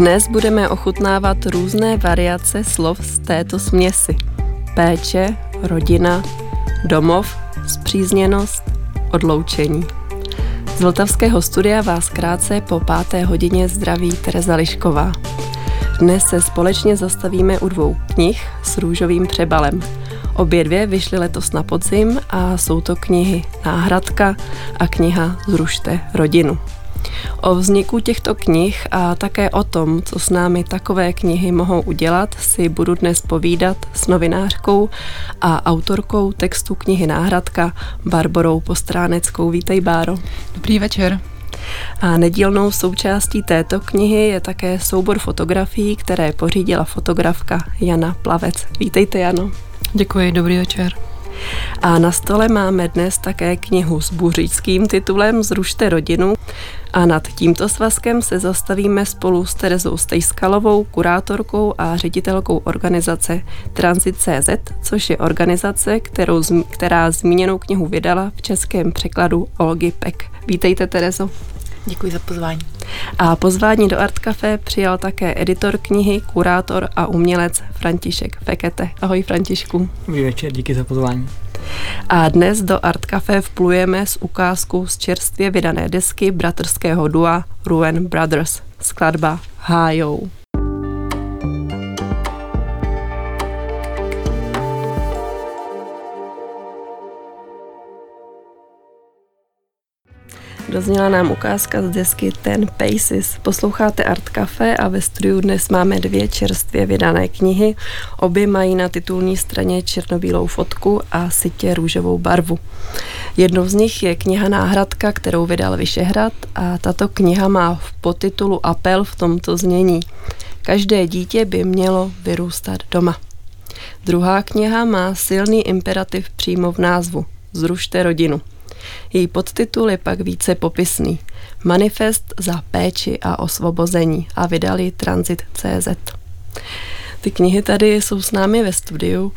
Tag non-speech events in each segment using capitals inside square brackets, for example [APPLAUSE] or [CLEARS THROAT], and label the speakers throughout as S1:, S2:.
S1: Dnes budeme ochutnávat různé variace slov z této směsi. Péče, rodina, domov, zpřízněnost, odloučení. Z Vltavského studia vás krátce po páté hodině zdraví Tereza Lišková. Dnes se společně zastavíme u dvou knih s růžovým přebalem. Obě dvě vyšly letos na podzim a jsou to knihy Náhradka a kniha Zrušte rodinu. O vzniku těchto knih a také o tom, co s námi takové knihy mohou udělat, si budu dnes povídat s novinářkou a autorkou textu knihy Náhradka Barborou Postráneckou. Vítej, Báro.
S2: Dobrý večer.
S1: A nedílnou součástí této knihy je také soubor fotografií, které pořídila fotografka Jana Plavec. Vítejte, Jano.
S2: Děkuji, dobrý večer.
S1: A na stole máme dnes také knihu s buřickým titulem Zrušte rodinu. A nad tímto svazkem se zastavíme spolu s Terezou Stejskalovou, kurátorkou a ředitelkou organizace Transit.cz, což je organizace, kterou, která zmíněnou knihu vydala v českém překladu Olgy Pek. Vítejte, Terezo.
S2: Děkuji za pozvání.
S1: A pozvání do Art Café přijal také editor knihy, kurátor a umělec František Fekete. Ahoj Františku.
S3: Dobrý večer, díky za pozvání.
S1: A dnes do Art Café vplujeme s ukázkou z čerstvě vydané desky bratrského dua Ruin Brothers, skladba Hájou. Dozněla nám ukázka z desky Ten Paces. Posloucháte Art Café a ve studiu dnes máme dvě čerstvě vydané knihy. Obě mají na titulní straně černobílou fotku a sitě růžovou barvu. Jednou z nich je kniha Náhradka, kterou vydal Vyšehrad a tato kniha má v podtitulu apel v tomto znění. Každé dítě by mělo vyrůstat doma. Druhá kniha má silný imperativ přímo v názvu. Zrušte rodinu. Její podtitul je pak více popisný. Manifest za péči a osvobození a vydali Transit.cz. Ty knihy tady jsou s námi ve studiu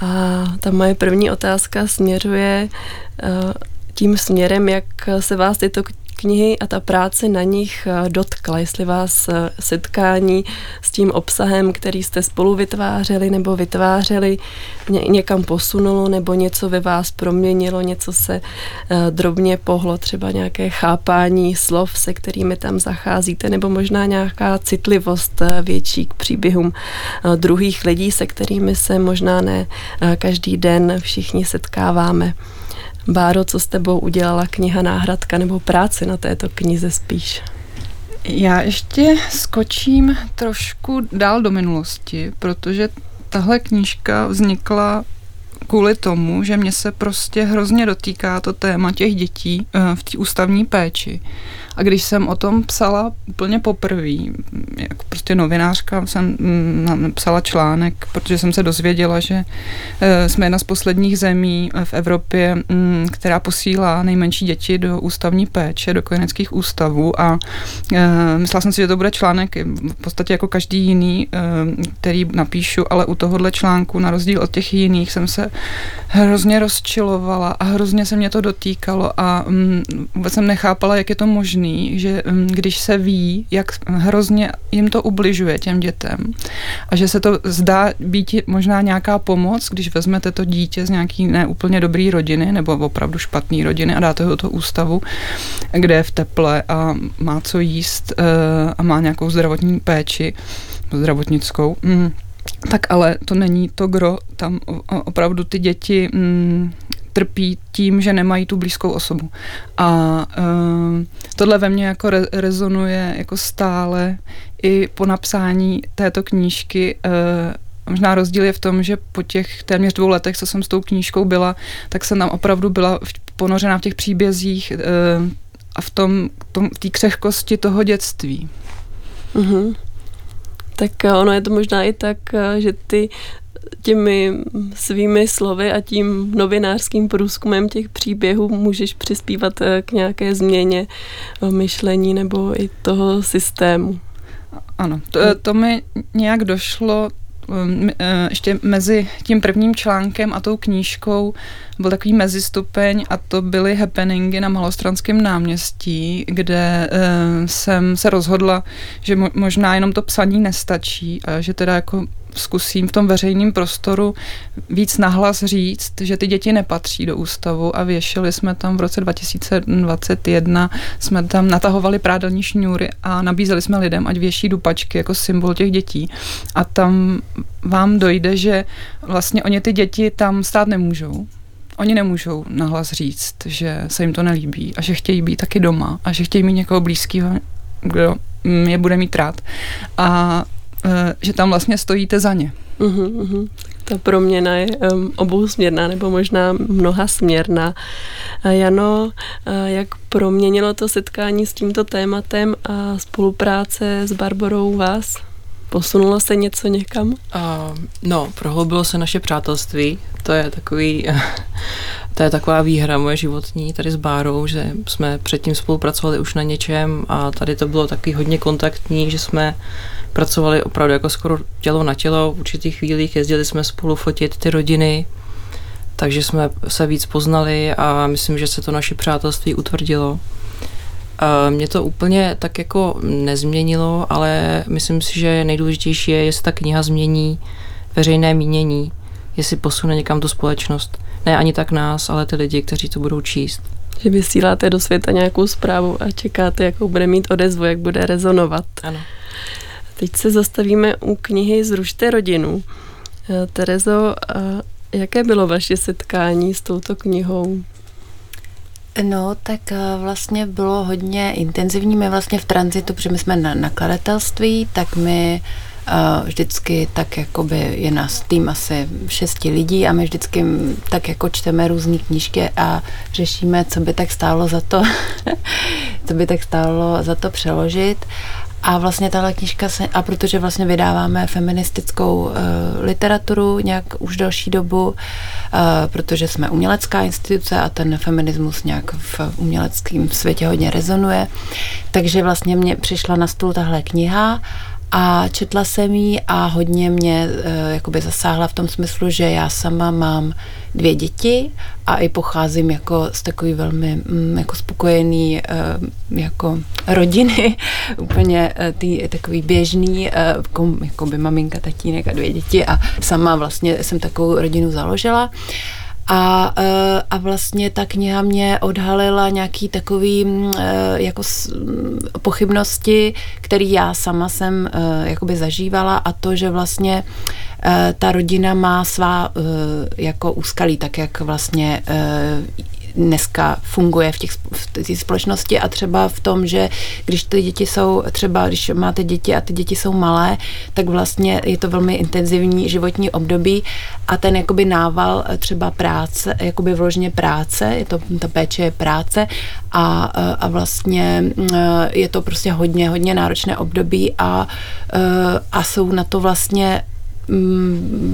S1: a ta moje první otázka směřuje eh, tím směrem, jak se vás tyto knihy a ta práce na nich eh, dotkla, jestli vás eh, setkání s tím obsahem, který jste spolu vytvářeli nebo vytvářeli, ně, někam posunulo nebo něco ve vás proměnilo, něco se uh, drobně pohlo, třeba nějaké chápání slov, se kterými tam zacházíte, nebo možná nějaká citlivost větší k příběhům uh, druhých lidí, se kterými se možná ne každý den všichni setkáváme. Báro, co s tebou udělala kniha Náhradka nebo práce na této knize spíš?
S2: Já ještě skočím trošku dál do minulosti, protože tahle knížka vznikla kvůli tomu, že mě se prostě hrozně dotýká to téma těch dětí eh, v té ústavní péči. A když jsem o tom psala úplně poprvé, jako prostě novinářka, jsem mm, psala článek, protože jsem se dozvěděla, že eh, jsme jedna z posledních zemí v Evropě, mm, která posílá nejmenší děti do ústavní péče, do kojeneckých ústavů. A eh, myslela jsem si, že to bude článek v podstatě jako každý jiný, který napíšu, ale u tohohle článku, na rozdíl od těch jiných, jsem se hrozně rozčilovala a hrozně se mě to dotýkalo a mm, vůbec jsem nechápala, jak je to možné možný, že mm, když se ví, jak hrozně jim to ubližuje těm dětem a že se to zdá být možná nějaká pomoc, když vezmete to dítě z nějaký neúplně dobrý rodiny nebo opravdu špatný rodiny a dáte ho do ústavu, kde je v teple a má co jíst eh, a má nějakou zdravotní péči, zdravotnickou, mm, tak ale to není to gro, tam opravdu ty děti mm, trpí tím, že nemají tu blízkou osobu. A uh, tohle ve mně jako re- rezonuje jako stále i po napsání této knížky. Uh, Možná rozdíl je v tom, že po těch téměř dvou letech, co jsem s tou knížkou byla, tak jsem tam opravdu byla ponořená v těch příbězích uh, a v tom, tom, v křehkosti toho dětství.
S1: Mm-hmm. Tak ono je to možná i tak, že ty těmi svými slovy a tím novinářským průzkumem těch příběhů můžeš přispívat eh, k nějaké změně eh, myšlení nebo i toho systému.
S2: Ano, to, to mi nějak došlo eh, ještě mezi tím prvním článkem a tou knížkou byl takový mezistupeň a to byly happeningy na Malostranském náměstí, kde uh, jsem se rozhodla, že mo- možná jenom to psaní nestačí a že teda jako zkusím v tom veřejném prostoru víc nahlas říct, že ty děti nepatří do ústavu a věšili jsme tam v roce 2021, jsme tam natahovali prádelní šňůry a nabízeli jsme lidem, ať věší dupačky jako symbol těch dětí. A tam vám dojde, že vlastně oni ty děti tam stát nemůžou, oni nemůžou nahlas říct, že se jim to nelíbí a že chtějí být taky doma a že chtějí mít někoho blízkého, kdo je bude mít rád. A že tam vlastně stojíte za ně.
S1: Uh-huh, uh-huh. Ta proměna je um, obousměrná nebo možná mnoha směrná. Uh, Jano, uh, jak proměnilo to setkání s tímto tématem a spolupráce s Barborou vás? Posunulo se něco někam? Uh,
S3: no, prohloubilo se naše přátelství. To je takový, [LAUGHS] to je taková výhra moje životní tady s Bárou, že jsme předtím spolupracovali už na něčem a tady to bylo taky hodně kontaktní, že jsme pracovali opravdu jako skoro tělo na tělo. V určitých chvílích jezdili jsme spolu fotit ty rodiny, takže jsme se víc poznali a myslím, že se to naše přátelství utvrdilo. Mě to úplně tak jako nezměnilo, ale myslím si, že nejdůležitější je, jestli ta kniha změní veřejné mínění, jestli posune někam tu společnost. Ne ani tak nás, ale ty lidi, kteří to budou číst.
S1: Že vysíláte do světa nějakou zprávu a čekáte, jakou bude mít odezvu, jak bude rezonovat.
S3: Ano.
S1: Teď se zastavíme u knihy Zrušte rodinu. Eh, Terezo, jaké bylo vaše setkání s touto knihou?
S4: No, tak eh, vlastně bylo hodně intenzivní. My vlastně v tranzitu, protože my jsme na nakladatelství, tak my uh, vždycky tak jakoby je nás tým asi šesti lidí a my vždycky tak jako čteme různé knížky a řešíme, co by tak stálo za to, [LAUGHS] co by tak stálo za to přeložit. A vlastně tahle knižka se, a protože vlastně vydáváme feministickou uh, literaturu nějak už další dobu, uh, protože jsme umělecká instituce a ten feminismus nějak v uměleckém světě hodně rezonuje, takže vlastně mě přišla na stůl tahle kniha a četla jsem ji a hodně mě uh, jakoby zasáhla v tom smyslu, že já sama mám dvě děti a i pocházím jako z takový velmi mm, jako spokojený uh, jako rodiny, [LAUGHS] úplně uh, tý, takový běžný, kom, jako by maminka, tatínek a dvě děti a sama vlastně jsem takovou rodinu založila. A, eh, a vlastně ta kniha mě odhalila nějaký takový mm, eh, jako mm, pochybnosti, který já sama jsem eh, jakoby zažívala a to, že vlastně ta rodina má svá jako úskalí, tak jak vlastně dneska funguje v těch v té společnosti a třeba v tom, že když ty děti jsou, třeba když máte děti a ty děti jsou malé, tak vlastně je to velmi intenzivní životní období a ten jakoby nával třeba práce, jakoby vložně práce, je to, ta péče je práce a, a vlastně je to prostě hodně, hodně náročné období a, a jsou na to vlastně Mm,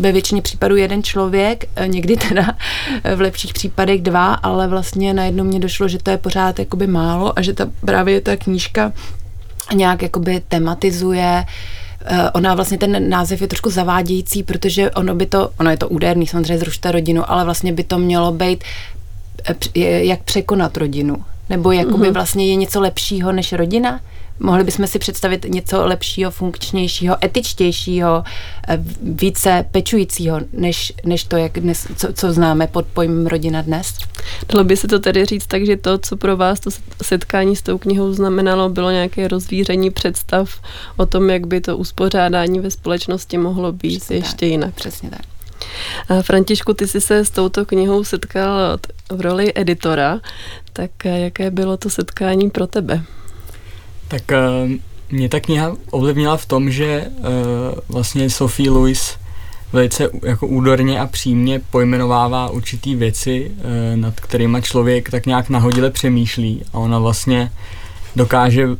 S4: ve většině případů jeden člověk, eh, někdy teda eh, v lepších případech dva, ale vlastně najednou mě došlo, že to je pořád jakoby málo a že ta právě ta knížka nějak jakoby tematizuje eh, ona vlastně ten název je trošku zavádějící, protože ono by to, ono je to úderný, samozřejmě zrušte rodinu, ale vlastně by to mělo být jak překonat rodinu. Nebo jakoby mm-hmm. vlastně je něco lepšího než rodina. Mohli bychom si představit něco lepšího, funkčnějšího, etičtějšího, eh, více pečujícího, než, než to, jak dnes, co, co známe pod pojmem rodina dnes?
S1: Dalo by se to tedy říct tak, že to, co pro vás to setkání s tou knihou znamenalo, bylo nějaké rozvíření představ o tom, jak by to uspořádání ve společnosti mohlo být Přesně ještě tak. jinak.
S4: Přesně tak.
S1: A Františku, ty jsi se s touto knihou setkal v roli editora, tak eh, jaké bylo to setkání pro tebe?
S5: Tak uh, mě ta kniha ovlivnila v tom, že uh, vlastně Sophie Lewis velice jako údorně a přímě pojmenovává určitý věci, uh, nad kterými člověk tak nějak nahodile přemýšlí a ona vlastně dokáže uh,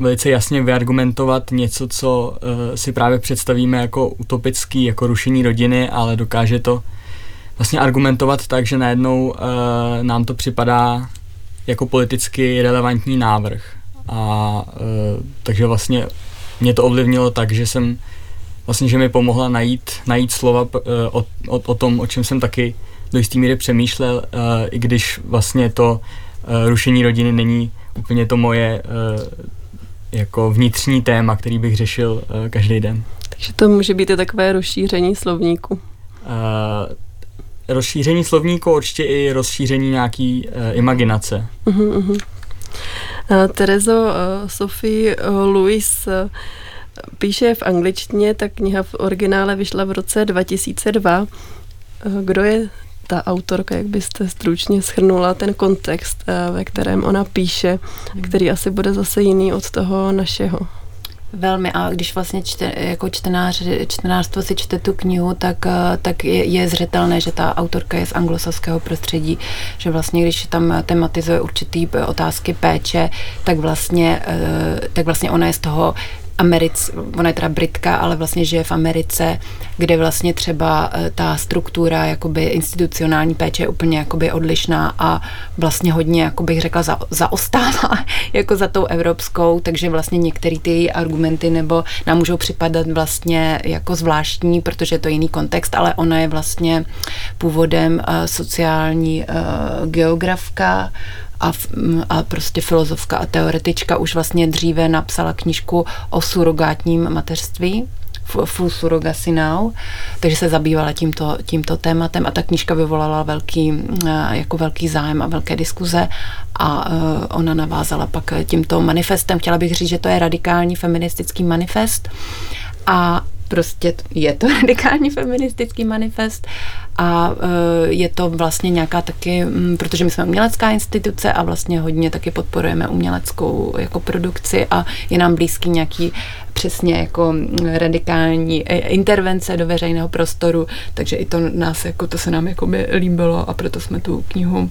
S5: velice jasně vyargumentovat něco, co uh, si právě představíme jako utopický, jako rušení rodiny, ale dokáže to vlastně argumentovat tak, že najednou uh, nám to připadá jako politicky relevantní návrh. A e, takže vlastně mě to ovlivnilo tak, že jsem vlastně, že mi pomohla najít, najít slova o, o, o tom, o čem jsem taky do jisté míry přemýšlel, i když vlastně to rušení rodiny není úplně to moje jako vnitřní téma, který bych řešil každý den.
S1: Takže to může být i takové rozšíření slovníku. Uh,
S5: rozšíření slovníku, určitě i rozšíření nějaký uh, imaginace. Uh-huh, uh-huh.
S1: Uh, Terezo, uh, Sophie uh, Louis píše v angličtině, ta kniha v originále vyšla v roce 2002. Uh, kdo je ta autorka, jak byste stručně schrnula ten kontext, ve kterém ona píše, který asi bude zase jiný od toho našeho?
S4: Velmi a když vlastně čte, jako čtenář, čtenářstvo si čte tu knihu, tak, eh, tak je, je zřetelné, že ta autorka je z anglosaského prostředí, že vlastně když tam tematizuje určitý otázky péče, tak vlastně, eh, tak vlastně ona je z toho Americ, ona je teda Britka, ale vlastně žije v Americe, kde vlastně třeba eh, ta struktura jakoby institucionální péče je úplně jakoby odlišná a vlastně hodně, jako bych řekla, za, zaostává [LAUGHS] jako za tou evropskou, takže vlastně některé ty její argumenty nebo nám můžou připadat vlastně jako zvláštní, protože je to jiný kontext, ale ona je vlastně původem uh, sociální uh, geografka, a, a prostě filozofka a teoretička už vlastně dříve napsala knížku o surogátním mateřství, Full Surrogacy Now, takže se zabývala tímto, tímto tématem a ta knížka vyvolala velký, jako velký zájem a velké diskuze a e, ona navázala pak tímto manifestem. Chtěla bych říct, že to je radikální feministický manifest a prostě je to [LAUGHS] radikální feministický manifest a e, je to vlastně nějaká taky, protože my jsme umělecká instituce a vlastně hodně taky podporujeme uměleckou jako produkci a je nám blízký nějaký přesně jako radikální e, intervence do veřejného prostoru, takže i to nás jako, to se nám jako by líbilo a proto jsme tu knihu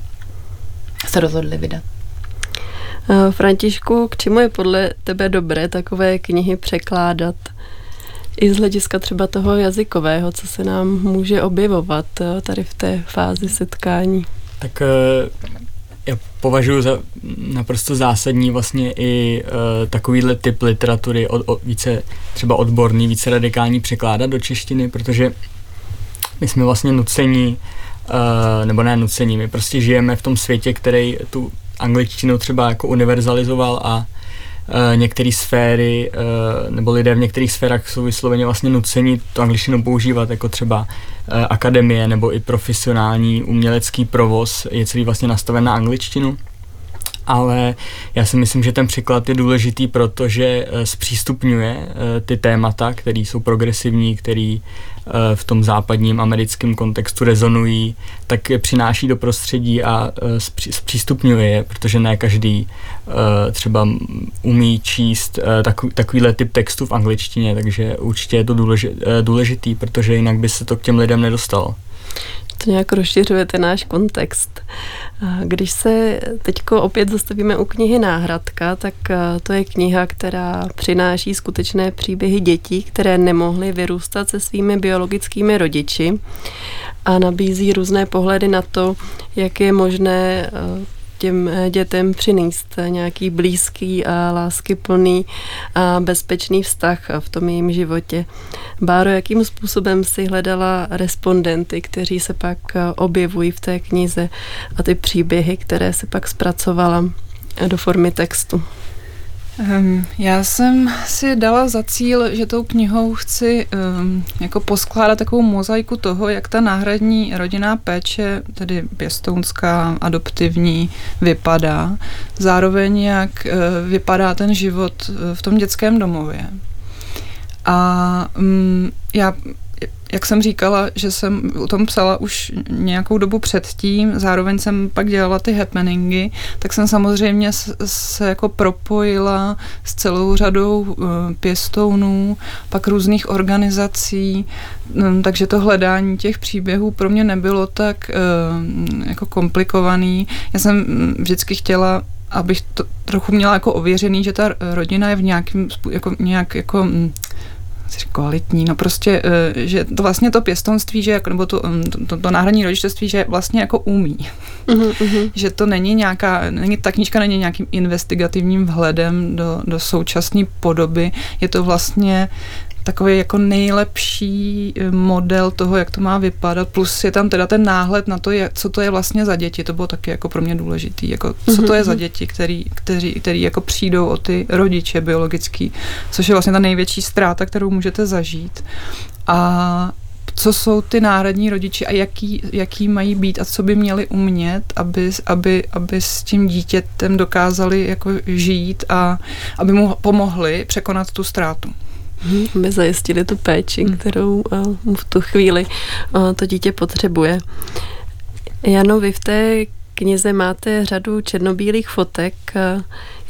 S4: se rozhodli vydat.
S1: E, Františku, k čemu je podle tebe dobré takové knihy překládat? I z hlediska třeba toho jazykového, co se nám může objevovat eh, tady v té fázi setkání.
S5: Tak eh, já považuji za naprosto zásadní vlastně i uh, takovýhle typ literatury od, od, více třeba odborný, více radikální překládat do češtiny, protože my jsme vlastně nuceni, uh, nebo ne nuceni, my prostě žijeme v tom světě, který tu angličtinu třeba jako univerzalizoval a některé sféry, eh, nebo lidé v některých sférách jsou vysloveně vlastně nuceni tu angličtinu používat, jako třeba eh, akademie nebo i profesionální umělecký provoz. Je celý vlastně nastaven na angličtinu. Ale já si myslím, že ten překlad je důležitý, protože eh, zpřístupňuje eh, ty témata, které jsou progresivní, které eh, v tom západním americkém kontextu rezonují, tak je přináší do prostředí a zpřístupňuje je, protože ne každý třeba umí číst takovýhle typ textu v angličtině, takže určitě je to důležitý, protože jinak by se to k těm lidem nedostalo
S1: to nějak rozšiřuje ten náš kontext. Když se teď opět zastavíme u knihy Náhradka, tak to je kniha, která přináší skutečné příběhy dětí, které nemohly vyrůstat se svými biologickými rodiči a nabízí různé pohledy na to, jak je možné těm eh, dětem přinést nějaký blízký a láskyplný a bezpečný vztah v tom jejím životě. Báro, jakým způsobem si hledala respondenty, kteří se pak eh, objevují v té knize a ty příběhy, které se pak zpracovala do formy textu?
S2: Um, já jsem si dala za cíl, že tou knihou chci um, jako poskládat takovou mozaiku toho, jak ta náhradní rodinná péče, tedy pěstounská, adoptivní, vypadá. Zároveň, jak uh, vypadá ten život v tom dětském domově. A um, já jak jsem říkala, že jsem o tom psala už nějakou dobu předtím, zároveň jsem pak dělala ty happeningy, tak jsem samozřejmě se jako propojila s celou řadou eh, pěstounů, pak různých organizací, mm, takže to hledání těch příběhů pro mě nebylo tak eh, jako komplikovaný. Já jsem mm, vždycky chtěla abych to trochu měla jako ověřený, že ta rodina je v nějakým, jako, nějak jako mm, kvalitní, no prostě, eh, že to vlastně to pěstonství, že jako, nebo to, mm, to, to, to náhradní rodičovství, že vlastně jako umí. Uh-huh, [LAUGHS] že to není nějaká, není, ta knížka není nějakým investigativním vhledem do, do současné podoby, je to vlastně takový jako nejlepší eh, model toho, jak to má vypadat, plus je tam teda ten náhled na to, jak, co to je vlastně za děti, to bylo taky jako pro mě důležitý, jako co to je za mhm. děti, který, který, který jako přijdou o ty rodiče biologický, což je vlastně ta největší ztráta, kterou můžete zažít. A co jsou ty náhradní rodiči a jaký, jaký mají být a co by měli umět, aby, aby, aby s tím dítětem dokázali jako žít a aby mu pomohli překonat tu ztrátu.
S1: Aby zajistili tu péči, hmm. kterou uh, v tu chvíli uh, to dítě potřebuje. Jano, vy v té knize máte řadu černobílých fotek. Uh,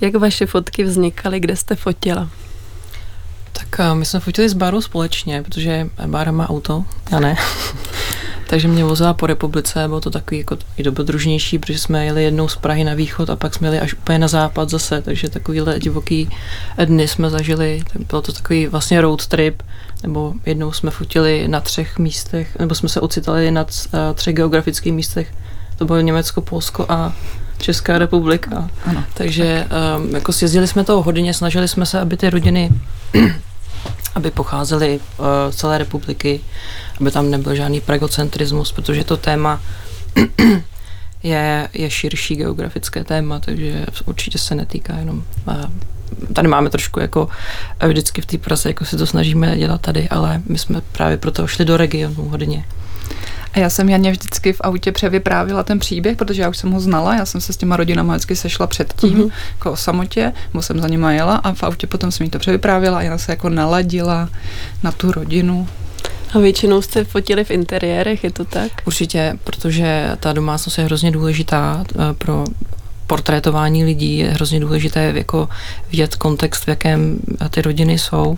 S1: jak vaše fotky vznikaly, kde jste fotila?
S3: Tak my jsme fotili s Bárou společně, protože Bára má auto, já ne. Takže mě vozila po republice, bylo to takový jako i dobrodružnější, protože jsme jeli jednou z Prahy na východ a pak jsme jeli až úplně na západ zase, takže takovýhle divoký dny jsme zažili, tak bylo to takový vlastně road trip, nebo jednou jsme fotili na třech místech, nebo jsme se ocitali na třech geografických místech, to bylo Německo, Polsko a Česká republika. Ano. Takže um, jako sjezdili jsme to hodně, snažili jsme se, aby ty rodiny aby pocházely uh, z celé republiky, aby tam nebyl žádný pregocentrismus, protože to téma [CLEARS THROAT] je, je širší geografické téma, takže určitě se netýká jenom uh, tady máme trošku jako vždycky v té prase, jako si to snažíme dělat tady, ale my jsme právě proto šli do regionu hodně.
S2: A já jsem Janě vždycky v autě převyprávila ten příběh, protože já už jsem ho znala, já jsem se s těma rodinama vždycky sešla předtím, mm-hmm. jako o samotě, nebo jsem za nima jela a v autě potom jsem jí to převyprávila a Jana se jako naladila na tu rodinu.
S1: A většinou jste fotili v interiérech, je to tak?
S3: Určitě, protože ta domácnost je hrozně důležitá eh, pro portrétování lidí je hrozně důležité jako vidět kontext, v jakém ty rodiny jsou.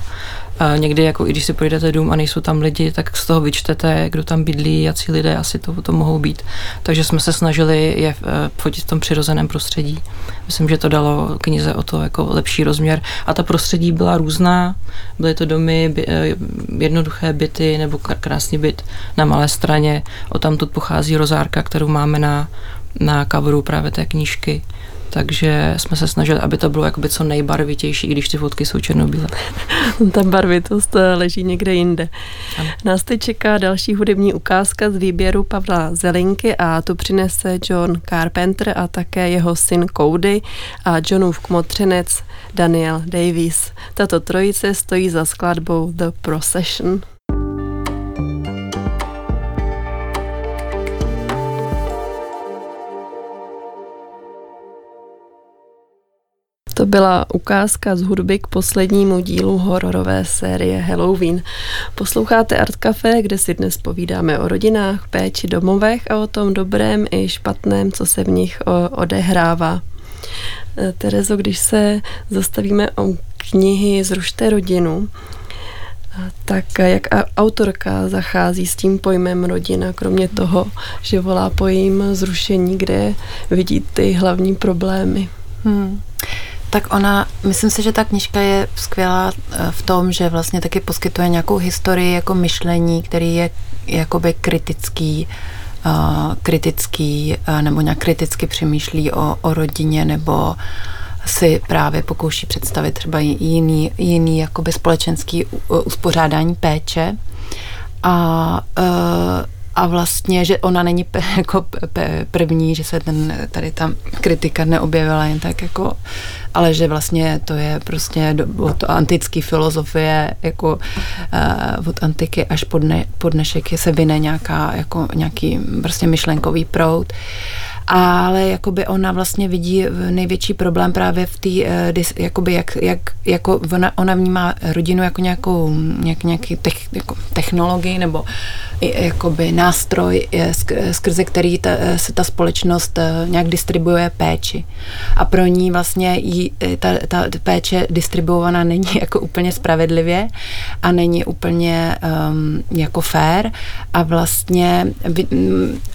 S3: A někdy, jako i když si pojdete dům a nejsou tam lidi, tak z toho vyčtete, kdo tam bydlí, jaký lidé asi to, to mohou být. Takže jsme se snažili je eh, fotit v tom přirozeném prostředí. Myslím, že to dalo knize o to jako lepší rozměr. A ta prostředí byla různá. Byly to domy, by, eh, jednoduché byty nebo krásný byt na malé straně. O tam tu pochází rozárka, kterou máme na, na coveru právě té knížky takže jsme se snažili, aby to bylo jakoby co nejbarvitější, i když ty fotky jsou černobílé. [LAUGHS]
S1: Ta barvitost eh, leží někde jinde. Ano. Nás teď čeká další hudební ukázka z výběru Pavla Zelinky a tu přinese John Carpenter a také jeho syn Cody a Johnův kmotřenec Daniel Davies. Tato trojice stojí za skladbou The Procession. To byla ukázka z hudby k poslednímu dílu hororové série Halloween. Posloucháte Art Café, kde si dnes povídáme o rodinách, péči domovech a o tom dobrém i špatném, co se v nich odehrává. E, Terezo, když se zastavíme o knihy Zrušte rodinu, tak jak autorka zachází s tím pojmem rodina, kromě toho, že volá po jejím zrušení, kde vidí ty hlavní problémy? Hmm.
S4: Tak ona, myslím si, že ta knižka je skvělá eh, v tom, že vlastně taky poskytuje nějakou historii jako myšlení, který je jakoby kritický, uh, kritický uh, nebo nějak kriticky přemýšlí o, o rodině nebo si právě pokouší představit třeba jiný, jiný jakoby společenský uspořádání péče. A uh, a vlastně, že ona není pe, [LAUGHS] jako pe, první, že se ten, tady ta kritika neobjevila jen tak jako, ale že vlastně to je prostě do, od antické filozofie, jako uh, od antiky až po, dne, po dnešek se vyne nějaká, jako nějaký prostě myšlenkový proud. Uh, ale jakoby ona vlastně vidí největší problém právě v té, eh, jakoby jak, jak jako ona, ona vnímá rodinu jako nějakou, nějak, nějaký tech, jako technologii nebo jakoby nástroj, skrze který ta, se ta společnost eh, nějak distribuuje péči. A pro ní vlastně jí, eh, ta, ta péče distribuovaná není [LAUGHS] jako úplně spravedlivě a není úplně um, jako fair a vlastně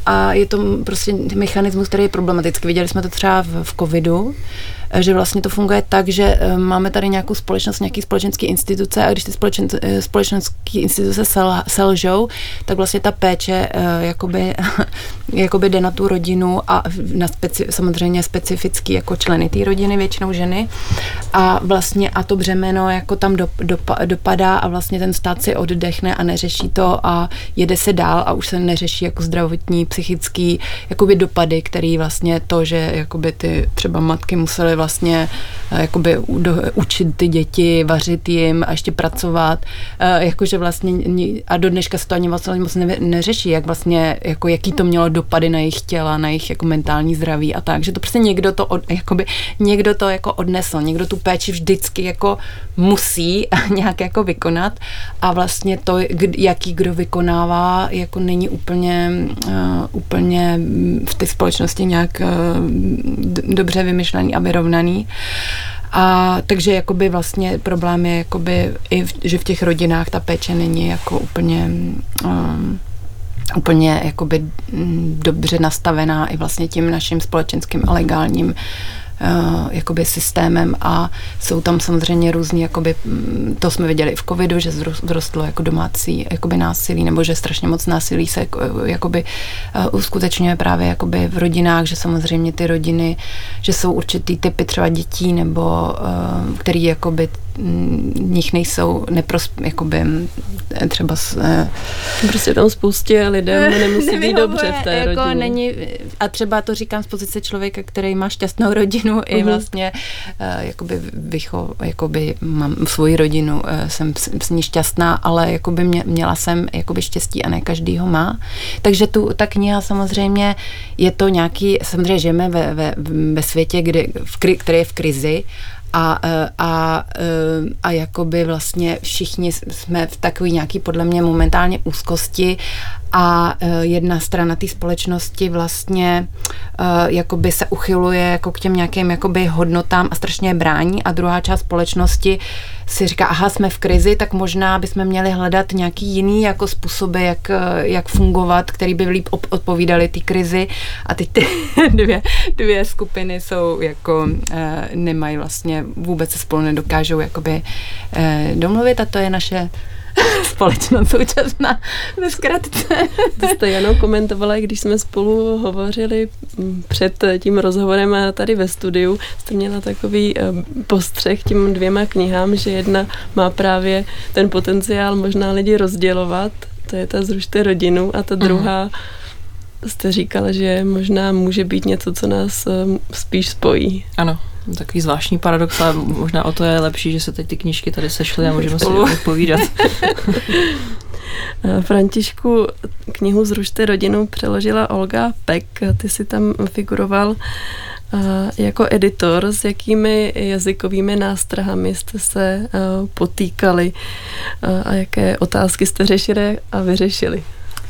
S4: a je to prostě mechanismus, který je problematický. Viděli jsme to třeba v, v covidu, že vlastně to funguje tak, že máme tady nějakou společnost, nějaký společenský instituce a když ty společen, společenské instituce sel, selžou, tak vlastně ta péče jakoby, [LAUGHS] jakoby jde na tu rodinu a na speci, samozřejmě specifický jako členy té rodiny, většinou ženy. A vlastně a to břemeno jako tam do, do, dopadá a vlastně ten stát si oddechne a neřeší to a jede se dál a už se neřeší jako zdravotní, psychický jakoby dopady, který vlastně to, že jakoby ty třeba matky musely vlastně eh, jakoby učit ty děti, vařit jim a ještě pracovat, eh, jakože vlastně a do dneška se to ani vlastně moc neřeší, jak vlastně, jako jaký to mělo dopady na jejich těla, na jejich jako mentální zdraví a tak, že to prostě někdo to, od, jakoby, někdo to jako odnesl, někdo tu péči vždycky jako musí [LAUGHS] nějak jako vykonat. A vlastně to, jaký kdo vykonává, jako není úplně, uh, úplně v té společnosti nějak uh, dobře vymyšlený a vyrovnaný. A takže jakoby vlastně problém je jakoby i, v, že v těch rodinách ta péče není jako úplně um, úplně jakoby mm, dobře nastavená i vlastně tím naším společenským a legálním jakoby systémem a jsou tam samozřejmě různý, jakoby, mm, to jsme viděli i v covidu, že zrostlo jako domácí jakoby násilí, nebo že strašně moc násilí se jakoby uh, uskutečňuje právě jakoby v rodinách, že samozřejmě ty rodiny, že jsou určitý typy třeba dětí, nebo který jakoby nich nejsou nepros, jakoby třeba s, eh,
S1: Prostě tam spoustě lidem [LAUGHS] nemusí být dobře v té jako rodině.
S4: Není, a třeba to říkám z pozice člověka, který má šťastnou rodinu i mhm. vlastně uh, jakoby, vycho, jakoby mám svoji rodinu, uh, jsem s, s ní šťastná, ale jakoby mě, měla jsem jakoby štěstí a ne každý ho má. Takže tu, ta kniha samozřejmě je to nějaký, samozřejmě žijeme ve, ve, ve světě, kdy, v, který je v krizi a, e, a, e, a jakoby vlastně všichni jsme v takové nějaký podle mě momentálně úzkosti a e, jedna strana té společnosti vlastně jakoby se uchyluje jako k těm nějakým jakoby hodnotám a strašně je brání. A druhá část společnosti si říká, aha, jsme v krizi, tak možná bychom měli hledat nějaký jiný jako způsoby, jak, jak fungovat, který by líp odpovídali té krizi. A ty, ty [LAUGHS] dvě, dvě skupiny jsou jako, nemají vlastně vůbec se spolu nedokážou jakoby domluvit. A to je naše [LAUGHS] společnost současná ve zkratce. [LAUGHS]
S1: To jste jenom komentovala, když jsme spolu hovořili mm, před tím rozhovorem a tady ve studiu, jste měla takový eh, postřeh těm dvěma knihám, že jedna má právě ten potenciál možná lidi rozdělovat, to je ta Zrušte rodinu a ta druhá Aha. jste říkala, že možná může být něco, co nás eh, spíš spojí.
S3: Ano, Takový zvláštní paradox, ale možná o to je lepší, že se teď ty knížky tady sešly a můžeme si odpovídat. [LAUGHS] [LAUGHS]
S1: Františku, knihu Zrušte rodinu přeložila Olga Peck. Ty si tam figuroval jako editor, s jakými jazykovými nástrahami jste se potýkali a jaké otázky jste řešili a vyřešili?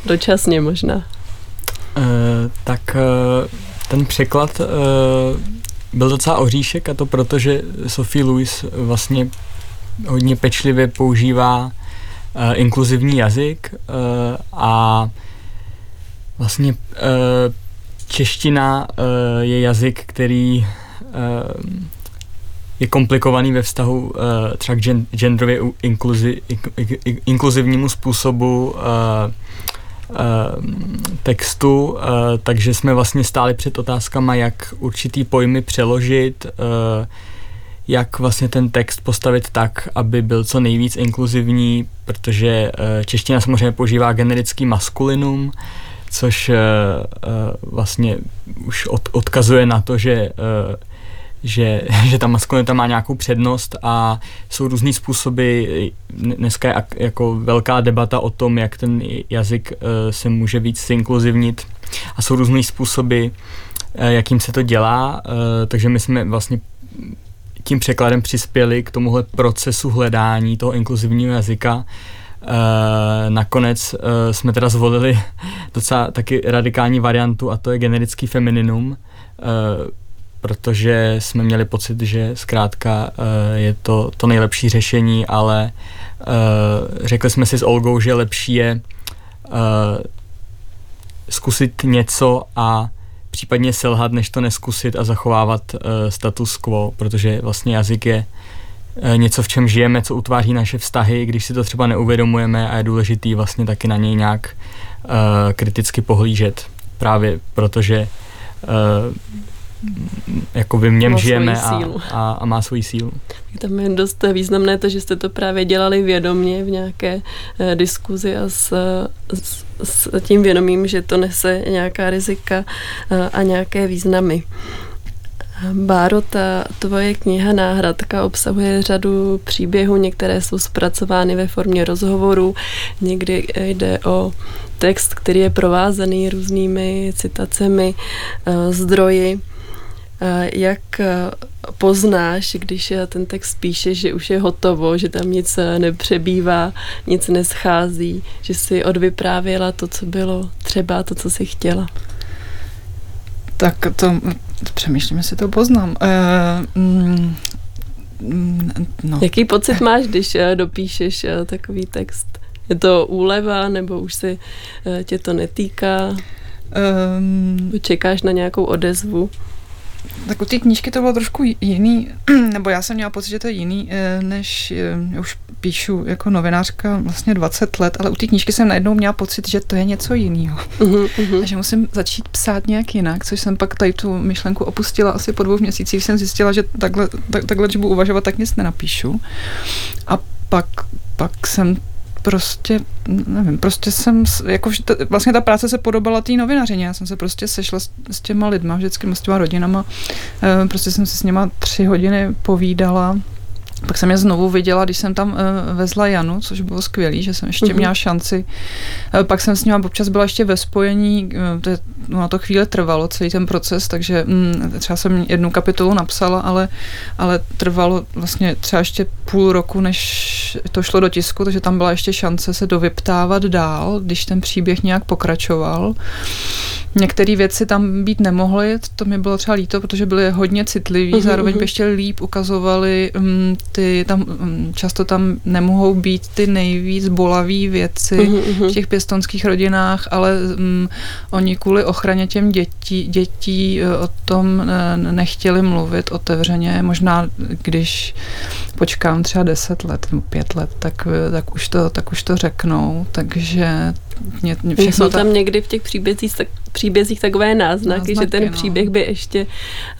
S1: Dočasně možná. Uh,
S5: tak uh, ten překlad uh, byl docela oříšek a to proto, že Sophie Lewis vlastně hodně pečlivě používá uh, inkluzivní jazyk uh, a vlastně uh, čeština uh, je jazyk, který uh, je komplikovaný ve vztahu uh, třeba k genderově inkluzi, inkluzivnímu způsobu uh, textu, eh, takže jsme vlastně stáli před otázkama, jak určitý pojmy přeložit, eh, jak vlastně ten text postavit tak, aby byl co nejvíc inkluzivní, protože eh, čeština samozřejmě používá generický maskulinum, což vlastně už od, odkazuje na to, že že, [LAUGHS] že ta maskulinita má nějakou přednost a jsou různý způsoby. Dneska je jako velká debata o tom, jak ten jazyk eh, se může víc inkluzivnit a jsou různý způsoby, eh, jakým se to dělá, eh, takže my jsme vlastně tím překladem přispěli k tomuhle procesu hledání toho inkluzivního jazyka. Nakonec jsme teda zvolili docela taky radikální variantu a to je generický femininum, protože jsme měli pocit, že zkrátka uh, je to to nejlepší řešení, ale uh, řekli jsme si s Olgou, že lepší je uh, zkusit něco a případně selhat, než to neskusit a zachovávat status quo, protože vlastně jazyk je něco, v čem žijeme, co utváří naše vztahy, když si to třeba neuvědomujeme a je důležitý vlastně taky na něj nějak kriticky pohlížet, právě protože jako v něm má žijeme a, a, a má svoji sílu.
S1: Tam je dost významné to, že jste to právě dělali vědomě v nějaké eh, diskuzi a s, s, s tím vědomím, že to nese nějaká rizika eh, a nějaké významy. Báro, ta tvoje kniha Náhradka obsahuje řadu příběhů, některé jsou zpracovány ve formě rozhovoru, někdy jde o text, který je provázaný různými citacemi, eh, zdroji. Jak eh, poznáš, když eh, ten text píše, že už je hotovo, že tam nic eh, nepřebývá, nic neschází, že si odvyprávěla to, co bylo třeba, to, co si chtěla?
S2: Tak to, přemýšlím, jestli to poznám. Uh, mm,
S1: no. Jaký pocit máš, když dopíšeš takový text? Je to úleva, nebo už si tě to netýká? Um, Čekáš na nějakou odezvu?
S2: Tak u té knížky to bylo trošku jiný, [CLEARS THROAT] nebo já jsem měla pocit, že to je jiný, eh, než eh, já už píšu jako novinářka vlastně 20 let, ale u té knížky jsem najednou měla pocit, že to je něco jiného. Uh-huh, [LAUGHS] A že musím začít psát nějak jinak, což jsem pak tady tu myšlenku opustila asi po dvou měsících, jsem zjistila, že takhle, tak, takhle, když budu uvažovat, tak nic nenapíšu. A pak, pak jsem prostě, nevím, prostě jsem, jako vlastně ta práce se podobala té novinařině, já jsem se prostě sešla s, s těma lidma, vždycky s těma rodinama, e, prostě jsem si s nima tři hodiny povídala, pak jsem je znovu viděla, když jsem tam uh, vezla Janu, což bylo skvělé, že jsem ještě uh-huh. měla šanci. Uh, pak jsem s ním občas byla ještě ve spojení, uh, to je, no, na to chvíli trvalo celý ten proces, takže um, třeba jsem jednu kapitolu napsala, ale, ale trvalo vlastně třeba ještě půl roku, než to šlo do tisku, takže tam byla ještě šance se dovyptávat dál, když ten příběh nějak pokračoval. Některé věci tam být nemohly, to mi bylo třeba líto, protože byly hodně citlivý, uh-huh, zároveň by ještě líp ukazovali um, ty, tam um, často tam nemohou být ty nejvíc bolavé věci uh-huh, v těch pěstonských rodinách, ale um, oni kvůli ochraně těm dětí, dětí uh, o tom uh, nechtěli mluvit otevřeně. Možná, když počkám třeba deset let nebo pět let, tak, uh, tak, už, to, tak už to řeknou, takže
S1: mě, mě všechno Jsou tam ta... někdy v těch příbězích, tak, příbězích takové náznaky, náznaky že ten no. příběh by ještě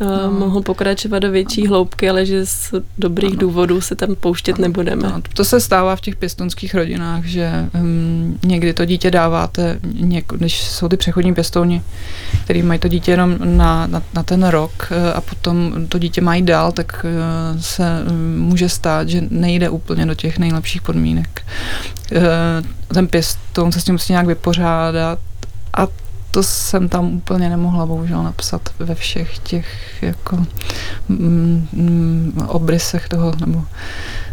S1: uh, no. mohl pokračovat do větší no. hloubky, ale že z dobrých no. důvodů se tam pouštět no. nebudeme. No.
S2: To se stává v těch pěstonských rodinách, že um, někdy to dítě dáváte, něk, když jsou ty přechodní pěstouni, který mají to dítě jenom na, na, na ten rok uh, a potom to dítě mají dál, tak uh, se um, může stát, že nejde úplně do těch nejlepších podmínek. Uh, ten pěstoun se s tím musí nějak vypořádat a to jsem tam úplně nemohla bohužel napsat ve všech těch jako mm, mm, obrysech toho, nebo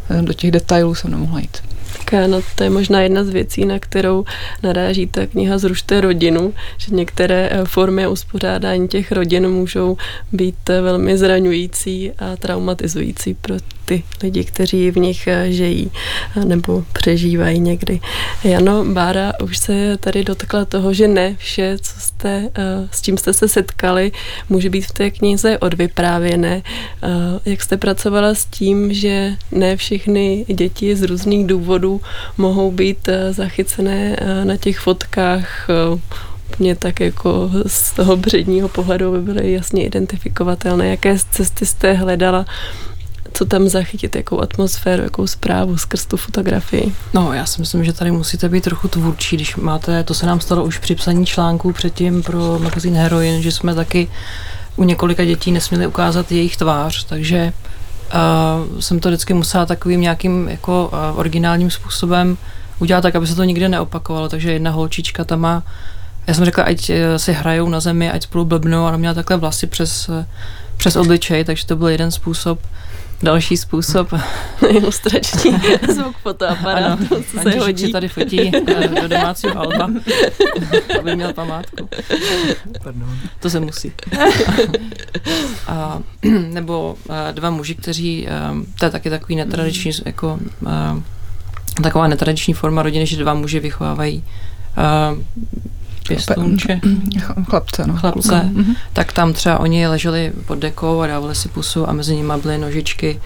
S2: eh, do těch detailů jsem nemohla jít.
S1: Tak ano, to je možná jedna z věcí, na kterou naráží ta kniha Zrušte rodinu, že některé eh, formy uspořádání těch rodin můžou být eh, velmi zraňující a traumatizující pro ty lidi, kteří v nich eh, žijí nebo přežívají někdy. Jano Bára už se tady dotkla toho, že ne vše, co jste, s čím jste se setkali, může být v té knize odvyprávěné. Jak jste pracovala s tím, že ne všechny děti z různých důvodů mohou být eh, zachycené eh, na těch fotkách eh, úplně tak jako z toho předního pohledu by byly jasně identifikovatelné. Jaké cesty jste hledala co tam zachytit, jakou atmosféru, jakou zprávu skrz tu fotografii.
S3: No, já si myslím, že tady musíte být trochu tvůrčí, když máte, to se nám stalo už při psaní článků předtím pro magazín Heroin, že jsme taky u několika dětí nesměli ukázat jejich tvář, takže uh, jsem to vždycky musela takovým nějakým jako uh, originálním způsobem udělat tak, aby se to nikdy neopakovalo. Takže jedna holčička tam má, já jsem řekla, ať eh, si hrajou na zemi, ať spolu blbnou, a měla takhle vlasy přes, přes obličej, takže to byl jeden způsob. Další způsob. [LAUGHS]
S1: Ilustrační [LAUGHS] zvuk fotoaparátu, ano, co se hodí.
S3: tady fotí do domácího alba, [LAUGHS] aby měl památku. Pardon. To se musí. A, [CLEARS THROAT] nebo dva muži, kteří, to je taky takový netradiční, jako taková netradiční forma rodiny, že dva muži vychovávají pěstounče, [CLEARS THROAT]
S2: chlapce, no.
S3: chlapce, mm-hmm. tak tam třeba oni leželi pod dekou a dávali si pusu a mezi nimi byly nožičky,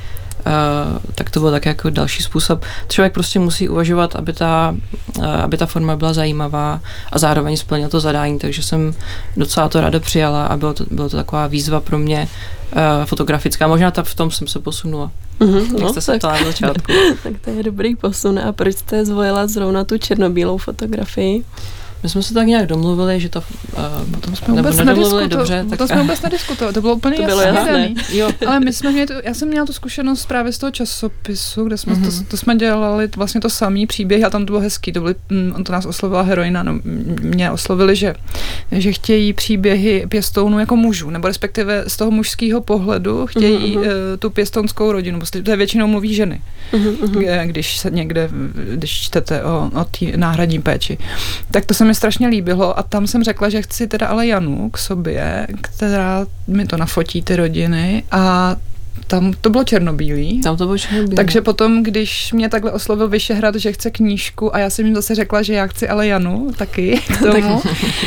S3: Uh, tak to byl tak jako další způsob. Člověk prostě musí uvažovat, aby ta, uh, aby ta forma byla zajímavá a zároveň splnil to zadání, takže jsem docela to ráda přijala a bylo to, bylo to taková výzva pro mě uh, fotografická. Možná ta, v tom jsem se posunula. Mm-hmm, jak no, jste se ptala na začátku. [LAUGHS]
S1: tak to je dobrý posun. A proč jste zvolila zrovna tu černobílou fotografii?
S3: My jsme se tak nějak domluvili, že to uh,
S2: potom jsme vůbec nediskutovali dobře. Tak... To jsme vůbec nediskutovali, to bylo úplně to bylo jasné. Jo. [LAUGHS] Ale my jsme měli, tu, já jsem měla tu zkušenost právě z toho časopisu, kde jsme mm-hmm. to, to, jsme dělali vlastně to samý příběh a tam to bylo hezký, to, byly, mm, on to nás oslovila heroina, no, mě oslovili, že, že chtějí příběhy pěstounů jako mužů, nebo respektive z toho mužského pohledu chtějí mm-hmm. uh, tu pěstounskou rodinu, prostě to je většinou mluví ženy, mm-hmm. když se někde, když čtete o, o té náhradní péči. Tak to jsem mi strašně líbilo a tam jsem řekla, že chci teda ale Janu k sobě, která mi to nafotí ty rodiny a tam to bylo černobílý.
S3: Tam to bylo černobílý.
S2: Takže potom, když mě takhle oslovil Vyšehrad, že chce knížku a já jsem jim zase řekla, že já chci ale Janu taky k [LAUGHS] tomu,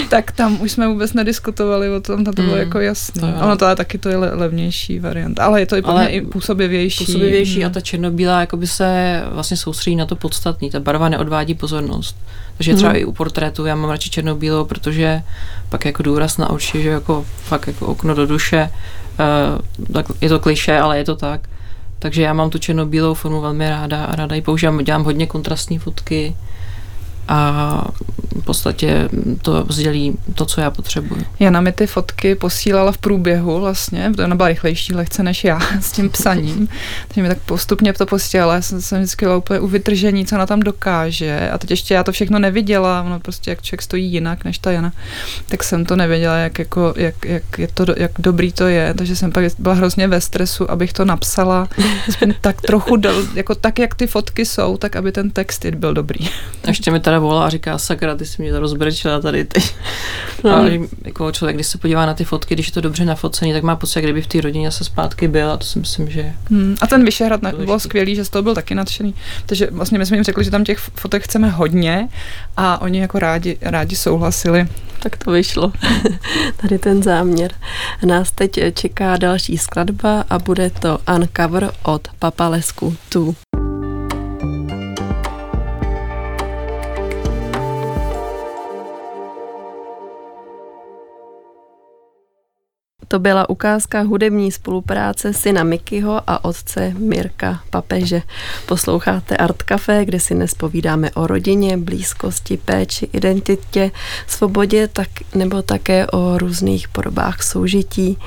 S2: tak tam už jsme vůbec nediskutovali o tom, to bylo mm, jako jasné. To ono to je taky to je levnější variant, ale je to i, ale i působivější.
S3: Působivější a ta černobílá jakoby se vlastně soustředí na to podstatný, ta barva neodvádí pozornost. Takže třeba mm. i u portrétu já mám radši černobílou, protože pak jako důraz na oči, že jako fakt jako okno do duše, je to kliše, ale je to tak. Takže já mám tu černobílou formu velmi ráda a ráda ji používám. Dělám hodně kontrastní fotky, a v podstatě to sdělí to, co já potřebuji.
S2: Jana mi ty fotky posílala v průběhu vlastně, protože ona byla rychlejší lehce než já [LAUGHS] s tím [LAUGHS] psaním, takže mi tak postupně to posílala, já jsem, jsem vždycky byla úplně u vytržení, co ona tam dokáže. A teď ještě já to všechno neviděla, ono prostě jak člověk stojí jinak než ta Jana, tak jsem to nevěděla, jak, jako, jak, jak, je to, jak dobrý to je, takže jsem pak byla hrozně ve stresu, abych to napsala tak trochu, do, jako tak, jak ty fotky jsou, tak aby ten text byl dobrý. [LAUGHS]
S3: Ještě mi teda volá a říká, sakra, ty jsi mě to rozbrečela tady teď. [LAUGHS] No. A jako člověk, když se podívá na ty fotky, když je to dobře nafocený, tak má pocit, jak kdyby v té rodině se zpátky byl a to si myslím, že...
S2: Hmm. A ten Vyšehrad byl skvělý, že z toho byl taky nadšený. Takže vlastně my jsme jim řekli, že tam těch fotek chceme hodně a oni jako rádi, rádi souhlasili.
S1: Tak to vyšlo. [LAUGHS] Tady ten záměr. Nás teď čeká další skladba a bude to Uncover od Papalesku 2. To byla ukázka hudební spolupráce syna Mikyho a otce Mirka Papeže. Posloucháte Art Café, kde si dnes povídáme o rodině, blízkosti, péči, identitě, svobodě tak, nebo také o různých podobách soužití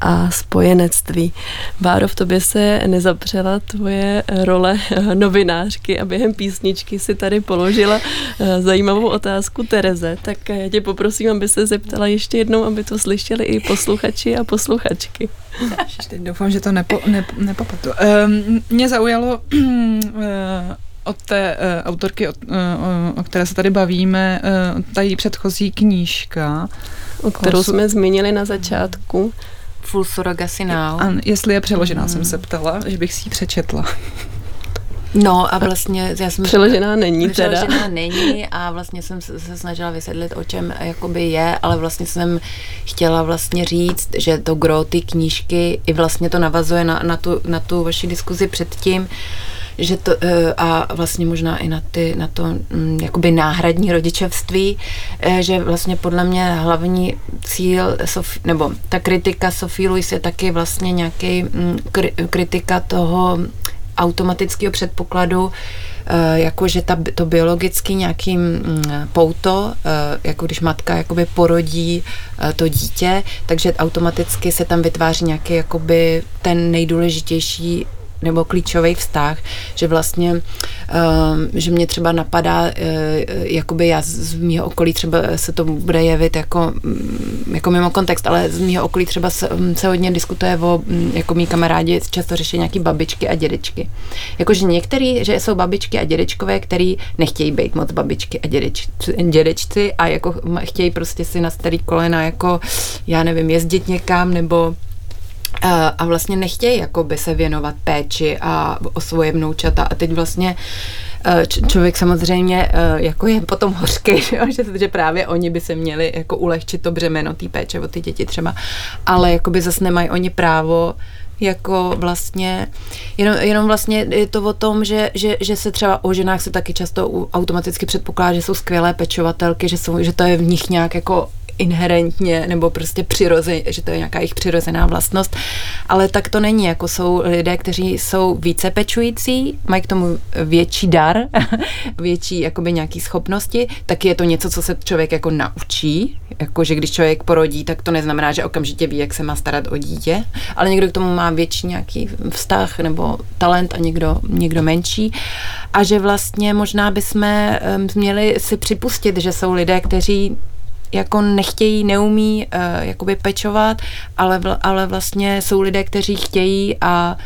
S1: a spojenectví. Báro, v tobě se nezapřela tvoje role [LAUGHS] novinářky a během písničky si tady položila eh, zajímavou otázku Tereze, tak já tě poprosím, aby se zeptala ještě jednou, aby to slyšeli i posluchači a posluchačky.
S2: Teď doufám, že to nepo, ne, nepopatu. Um, mě zaujalo uh, [CLEARS THROAT] od té uh, autorky, uh, o které se tady bavíme, uh, tady předchozí knížka.
S1: O kterou jsme zmínili na začátku.
S4: Full surrogacy now.
S2: A jestli je přeložená, mm. jsem se ptala, že bych si ji přečetla.
S4: No a vlastně já jsem...
S1: Přeložená není teda.
S4: Přeložená není a vlastně jsem se snažila vysvětlit, o čem jakoby je, ale vlastně jsem chtěla vlastně říct, že to gro ty knížky i vlastně to navazuje na, na, tu, na tu vaši diskuzi předtím, že to, eh, a vlastně možná i na, ty, na to mm, jakoby náhradní rodičovství, eh, že vlastně podle mě hlavní cíl, nebo ta kritika Sophie Louis je taky vlastně nějaký mm, kritika toho automatického předpokladu, eh, jako že ta, to biologicky nějaký mm, pouto, jako když matka jakoby porodí to dítě, takže automaticky se tam vytváří nějaký jakoby ten nejdůležitější nebo klíčový vztah, že vlastně, uh, že mě třeba napadá, uh, jakoby já z mého okolí třeba se to bude jevit jako, mm, jako mimo kontext, ale z mého okolí třeba se, mm, se hodně diskutuje o, mm, jako mý kamarádi často řeší nějaký babičky a dědečky. Jakože některý, že jsou babičky a dědečkové, který nechtějí být moc babičky a dědeč, dědečci a jako chtějí prostě si na starý kolena jako, já nevím, jezdit někam nebo a vlastně nechtějí jakoby se věnovat péči a o svoje vnoučata a teď vlastně eh, č- člověk samozřejmě eh, jako je potom hořký, [LAUGHS] že, že právě oni by se měli jako ulehčit to břemeno té péče o ty děti třeba, ale jakoby zase nemají oni právo jako vlastně, jenom, jenom vlastně je to o tom, že, že, že se třeba o ženách se taky často automaticky předpokládá, že jsou skvělé pečovatelky, že, jsou, že to je v nich nějak jako inherentně nebo prostě přirozeně, že to je nějaká jejich přirozená vlastnost, ale tak to není, jako jsou lidé, kteří jsou více pečující, mají k tomu větší dar, [LAUGHS] větší jakoby nějaký schopnosti, tak je to něco, co se člověk jako naučí, jako že když člověk porodí, tak to neznamená, že okamžitě ví, jak se má starat o dítě, ale někdo k tomu má větší nějaký vztah nebo talent a někdo, někdo menší. A že vlastně možná bychom um, měli si připustit, že jsou lidé, kteří jako nechtějí, neumí uh, jakoby pečovat, ale, vl, ale vlastně jsou lidé, kteří chtějí a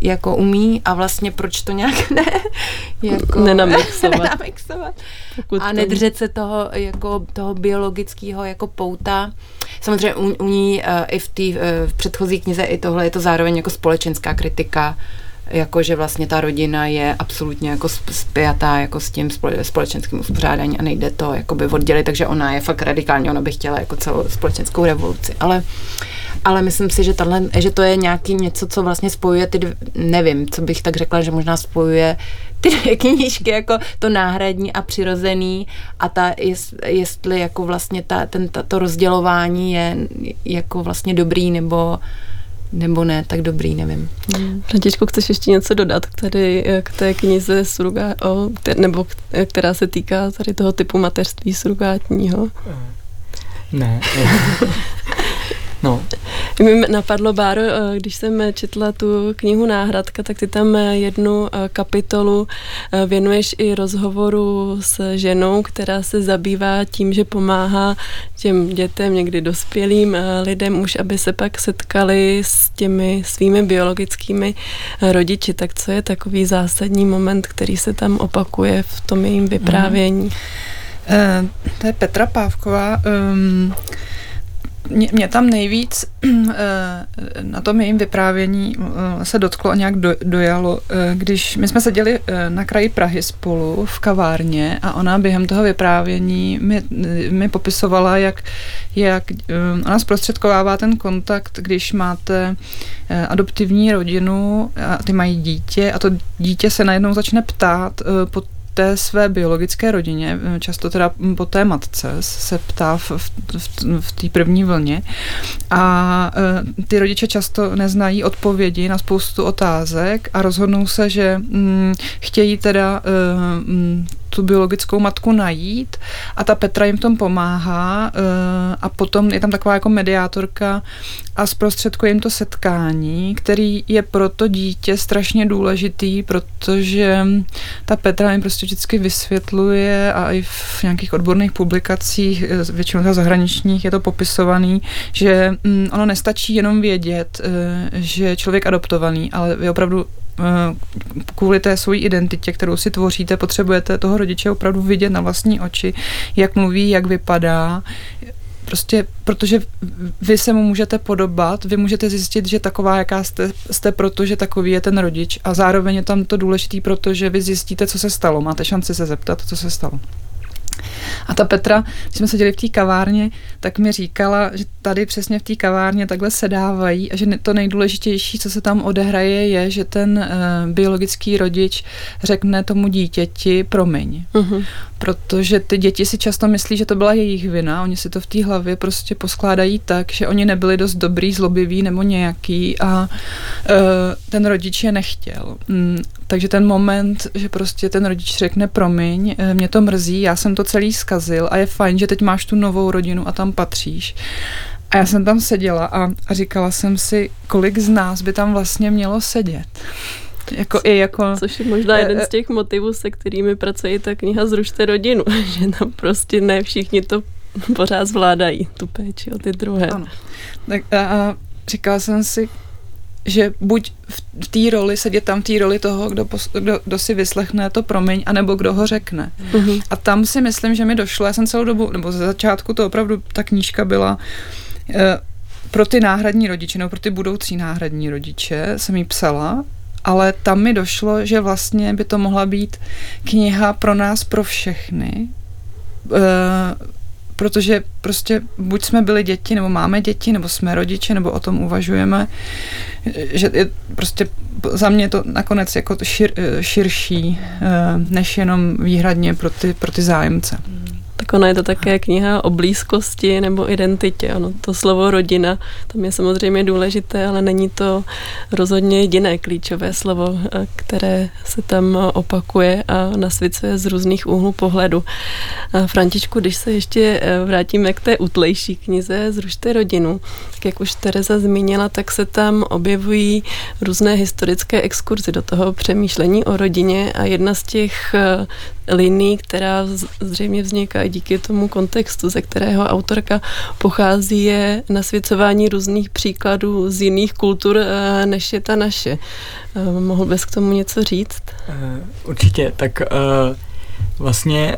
S4: jako umí a vlastně proč to nějak [LAUGHS] ne, jako
S1: nenamixovat. [LAUGHS]
S4: nenamixovat. a nedržet se toho, jako, toho biologického jako pouta. Samozřejmě u, u ní uh, i v té uh, v předchozí knize i tohle je to zároveň jako společenská kritika jako že vlastně ta rodina je absolutně jako spjatá jako s tím společenským uspořádání a nejde to jakoby oddělit, takže ona je fakt radikální, ona by chtěla jako celou společenskou revoluci, ale ale myslím si, že, tato, že to je nějaký něco, co vlastně spojuje ty, nevím, co bych tak řekla, že možná spojuje ty dvě knížky jako to náhradní a přirozený a ta, jest, jestli jako vlastně ta, ten, ta, to rozdělování je jako vlastně dobrý nebo nebo ne, tak dobrý, nevím.
S1: Hmm. Františku, chceš ještě něco dodat k, tady, k té knize surga, o, nebo která se týká tady toho typu mateřství surgátního?
S5: Ne. [LAUGHS]
S1: No. Mi napadlo, Báro, eh, když jsem četla tu knihu Náhradka, tak ty tam eh, jednu eh, kapitolu věnuješ i rozhovoru s ženou, která se zabývá tím, že pomáhá těm dětem, někdy dospělým lidem už, aby se pak setkali s těmi svými biologickými rodiči. Tak co je takový zásadní moment, který se tam opakuje v tom jejím vyprávění? Mm.
S2: Uh, to je Petra Pávková. Um, mě, mě tam nejvíc [CLEARS THROAT] eh, na tom jejím vyprávění eh, se dotklo a nějak do, dojalo, eh, když my jsme seděli na kraji Prahy spolu v kavárně a ona během toho vyprávění mi, mi popisovala, jak, jak ona zprostředkovává ten kontakt, když máte adoptivní rodinu a ty mají dítě a to dítě se najednou začne ptát po té své biologické rodině, eh, často teda po té matce, se ptá v, v, v, té první vlně. A uh, ty rodiče často neznají odpovědi na spoustu otázek a rozhodnou se, že mm, chtějí teda uh, tu biologickou matku najít a ta Petra jim v tom pomáhá eh, a potom je tam taková jako mediátorka a zprostředkuje jim to setkání, který je pro to dítě strašně důležitý, protože ta Petra jim prostě vždycky vysvětluje a i v nějakých odborných publikacích, eh, většinou zahraničních, je to popisovaný, že mm, ono nestačí jenom vědět, eh, že je člověk adoptovaný, ale vy opravdu kvůli té své identitě, kterou si tvoříte, potřebujete toho rodiče opravdu vidět na vlastní oči, jak mluví, jak vypadá, Prostě, protože vy se mu můžete podobat, vy můžete zjistit, že taková, jaká jste, jste proto, že takový je ten rodič a zároveň je tam to důležitý, protože vy zjistíte, co se stalo. Máte šanci se zeptat, co se stalo. A ta Petra, když jsme seděli v té kavárně, tak mi říkala, že tady přesně v té kavárně takhle sedávají a že to nejdůležitější, co se tam odehraje, je, že ten uh, biologický rodič řekne tomu dítěti promiň. Uh-huh. Protože ty děti si často myslí, že to byla jejich vina, oni si to v té hlavě prostě poskládají tak, že oni nebyli dost dobrý, zlobiví nebo nějaký a uh, ten rodič je nechtěl. Mm, takže ten moment, že prostě ten rodič řekne promiň, uh, mě to mrzí, já jsem to celý zkazil a je fajn, že teď máš tu novou rodinu a tam patříš. A já jsem tam seděla a, a říkala jsem si, kolik z nás by tam vlastně mělo sedět. Jako i jako...
S1: Což je možná jeden z těch motivů, se kterými pracuje ta kniha Zrušte rodinu, [LAUGHS] že tam prostě ne všichni to pořád zvládají, tu péči o ty druhé. Ano.
S2: Tak a, a říkala jsem si, že buď v té roli, sedět tam v té roli toho, kdo, pos, kdo, kdo si vyslechne to promiň, anebo kdo ho řekne. Mm-hmm. A tam si myslím, že mi došlo, já jsem celou dobu, nebo ze začátku to opravdu, ta knížka byla e, pro ty náhradní rodiče, nebo pro ty budoucí náhradní rodiče jsem jí psala ale tam mi došlo, že vlastně by to mohla být kniha pro nás, pro všechny, e, protože prostě buď jsme byli děti, nebo máme děti, nebo jsme rodiče, nebo o tom uvažujeme, že je prostě za mě to nakonec jako šir, širší, eh, než jenom výhradně pro ty, pro ty zájemce.
S1: Tak ona je to také kniha o blízkosti nebo identitě. Ono, to slovo rodina, tam je samozřejmě důležité, ale není to rozhodně jediné klíčové slovo, eh, které se tam opakuje a nasvicuje z různých úhlů pohledu. A Frantičku, když se ještě eh, vrátíme k té utlejší knize Zrušte rodinu, tak jak už Tereza zmínila, tak se tam objevují různé historické exkurzy do toho přemýšlení o rodině a jedna z těch eh, liní, která zřejmě vzniká díky tomu kontextu, ze kterého autorka pochází, je nasvěcování různých příkladů z jiných kultur, eh, než je ta naše. Eh, mohl bys k tomu něco říct?
S5: Eh, určitě, tak vlastně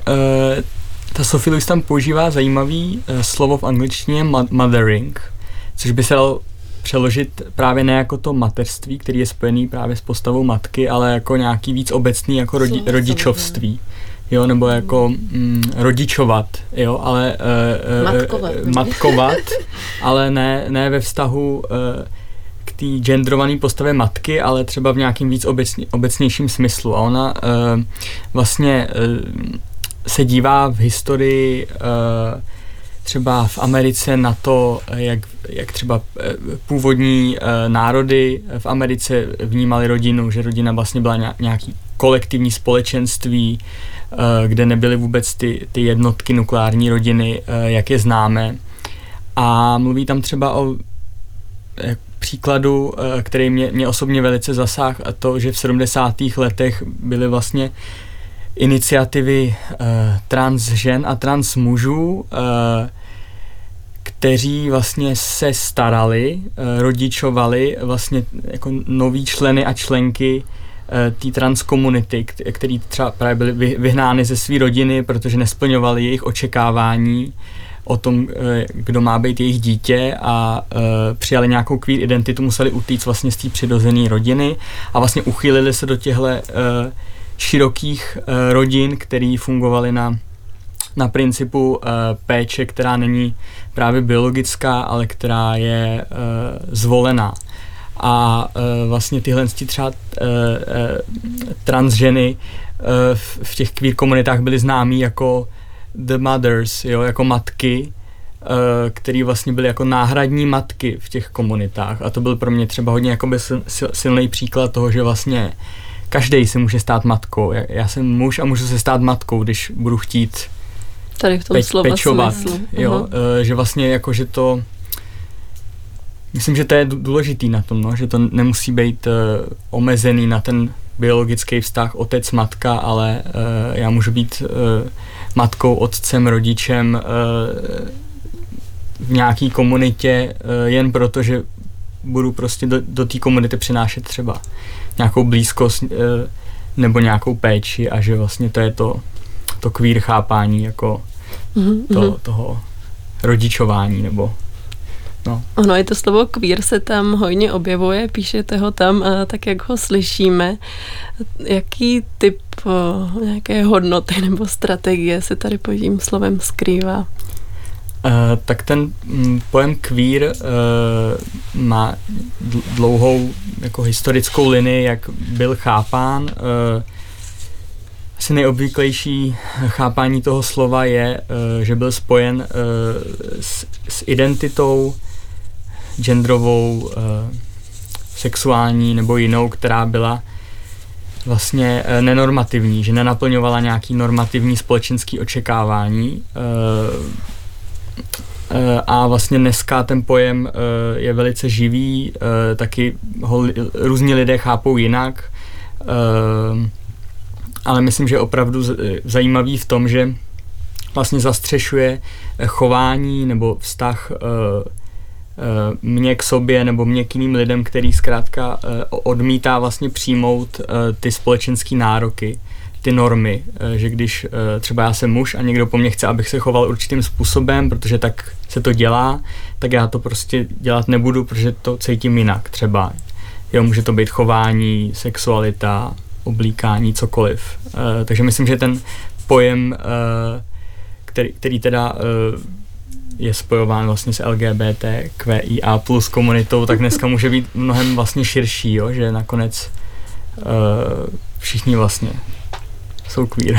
S5: ta Sophie Lewis tam používá zajímavý slovo v angličtině mothering, což by se dalo přeložit právě ne jako to mateřství, který je spojený právě s postavou matky, ale jako nějaký víc obecný jako rodi, rodičovství jo, nebo jako mm, rodičovat, jo, ale
S4: uh, matkovat, uh,
S5: matkovat [LAUGHS] ale ne, ne ve vztahu uh, k té genderované postavě matky, ale třeba v nějakým víc obecně, obecnějším smyslu. A ona uh, vlastně uh, se dívá v historii uh, třeba v Americe na to, jak, jak třeba původní národy v Americe vnímali rodinu, že rodina vlastně byla nějaký kolektivní společenství, Eh, kde nebyly vůbec ty, ty jednotky nukleární rodiny, eh, jak je známe. A mluví tam třeba o eh, příkladu, který mě, mě osobně velice zasáhl, a to, že v 70. letech byly vlastně iniciativy trans žen a trans mužů, kteří vlastně se starali, rodičovali vlastně jako noví členy a členky Eh, té trans komunity, který třeba právě byly vyhnány ze své rodiny, protože nesplňovali jejich očekávání o tom, eh, kdo má být jejich dítě a uh, přijali nějakou queer identitu, museli utíct vlastně z té přirozené rodiny a vlastně uchýlili se do těchto širokých rodin, které fungovaly na, na principu uh, péče, která není právě biologická, ale která je uh, zvolená a uh, vlastně tyhle třeba uh, uh, trans ženy uh, v, v těch queer komunitách byly známí jako the mothers, jo, jako matky, uh, který vlastně byly jako náhradní matky v těch komunitách a to byl pro mě třeba hodně jakoby silný příklad toho, že vlastně každý se může stát matkou. Já, já jsem muž a můžu se stát matkou, když budu chtít
S1: Tady v tom
S5: peč, pečovat. Smyslu. Jo, uh, že vlastně jako, že to Myslím, že to je důležitý na tom, no, že to nemusí být uh, omezený na ten biologický vztah otec-matka, ale uh, já můžu být uh, matkou, otcem, rodičem uh, v nějaký komunitě uh, jen proto, že budu prostě do, do té komunity přinášet třeba nějakou blízkost uh, nebo nějakou péči a že vlastně to je to, to queer chápání jako mm-hmm. to, toho rodičování nebo
S1: No. Ono i to slovo queer se tam hojně objevuje, píšete ho tam tak, jak ho slyšíme. Jaký typ nějaké hodnoty nebo strategie se tady pod tím slovem skrývá?
S5: Uh, tak ten mm, pojem queer uh, má dlouhou jako historickou linii, jak byl chápán. Uh, asi nejobvyklejší chápání toho slova je, uh, že byl spojen uh, s, s identitou genderovou, eh, sexuální nebo jinou, která byla vlastně eh, nenormativní, že nenaplňovala nějaký normativní společenský očekávání. Eh, a vlastně dneska ten pojem je velice živý, taky ho různí lidé chápou jinak, ale myslím, že je opravdu zajímavý v tom, že vlastně zastřešuje chování nebo vztah mě k sobě nebo mě k jiným lidem, který zkrátka eh, odmítá vlastně přijmout eh, ty společenské nároky, ty normy, že když třeba já jsem muž a někdo po mně chce, abych se choval určitým způsobem, protože tak se to dělá, tak já to prostě dělat nebudu, protože to cítím jinak třeba. Jo, může to být chování, sexualita, oblíkání, cokoliv. Takže myslím, že ten pojem, který, který teda je spojován vlastně s LGBT, QIA plus komunitou, tak dneska může být mnohem vlastně širší, jo? že nakonec uh, všichni vlastně jsou queer. [LAUGHS]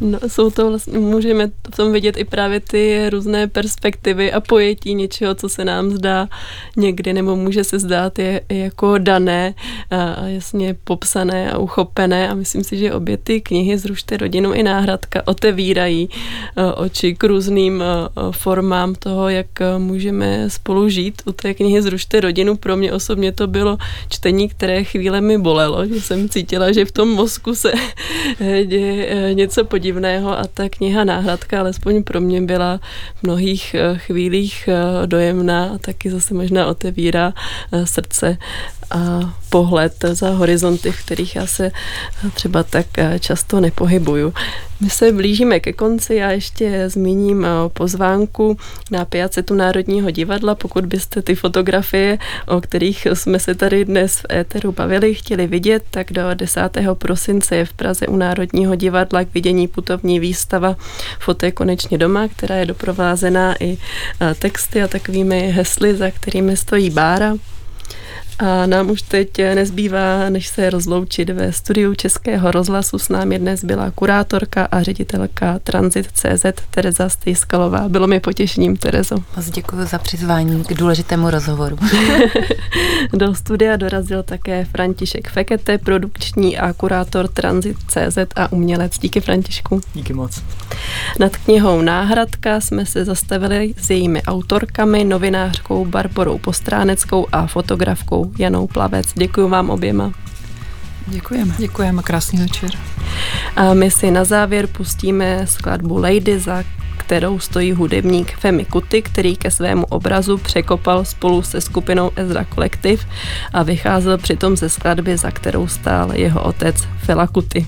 S1: no, jsou to vlastně, můžeme v tom vidět i právě ty různé perspektivy a pojetí něčeho, co se nám zdá někdy, nebo může se zdát je, je jako dané a jasně popsané a uchopené a myslím si, že obě ty knihy Zrušte rodinu i náhradka otevírají e, oči k různým e, formám toho, jak e, můžeme spolu žít. U té knihy Zrušte rodinu pro mě osobně to bylo čtení, které chvíle mi bolelo, že jsem cítila, že v tom tom mozku se [LAUGHS] děje eh, něco podivného a ta kniha Náhradka alespoň pro mě byla v mnohých eh, chvílích eh, dojemná a taky zase možná otevírá srdce a pohled za horizonty, v kterých já se třeba tak často nepohybuju. My se blížíme ke konci, já ještě zmíním pozvánku na Piacetu Národního divadla, pokud byste ty fotografie, o kterých jsme se tady dnes v éteru bavili, chtěli vidět, tak do 10. prosince je v Praze u Národního divadla k vidění putovní výstava Foto je konečně doma, která je doprovázená i texty a takovými hesly, za kterými stojí Bára. A nám už teď nezbývá, než se rozloučit ve studiu Českého rozhlasu. S námi dnes byla kurátorka a ředitelka Transit.cz Tereza Stejskalová. Bylo mi potěšením, Terezo.
S4: Moc děkuji za přizvání k důležitému rozhovoru. [LAUGHS]
S1: Do studia dorazil také František Fekete, produkční a kurátor Transit.cz a umělec. Díky Františku.
S5: Díky moc.
S1: Nad knihou Náhradka jsme se zastavili s jejími autorkami, novinářkou Barborou Postráneckou a fotografkou Janou Plavec. Děkuji vám oběma.
S3: Děkujeme. Děkujeme, krásný večer.
S1: A my si na závěr pustíme skladbu Lady, za kterou stojí hudebník Femi Kuty, který ke svému obrazu překopal spolu se skupinou Ezra Collective a vycházel přitom ze skladby, za kterou stál jeho otec Fela Kuty.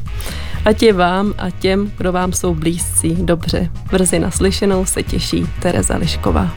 S1: Ať je vám a těm, kdo vám jsou blízcí, dobře. Brzy naslyšenou se těší Tereza Lišková.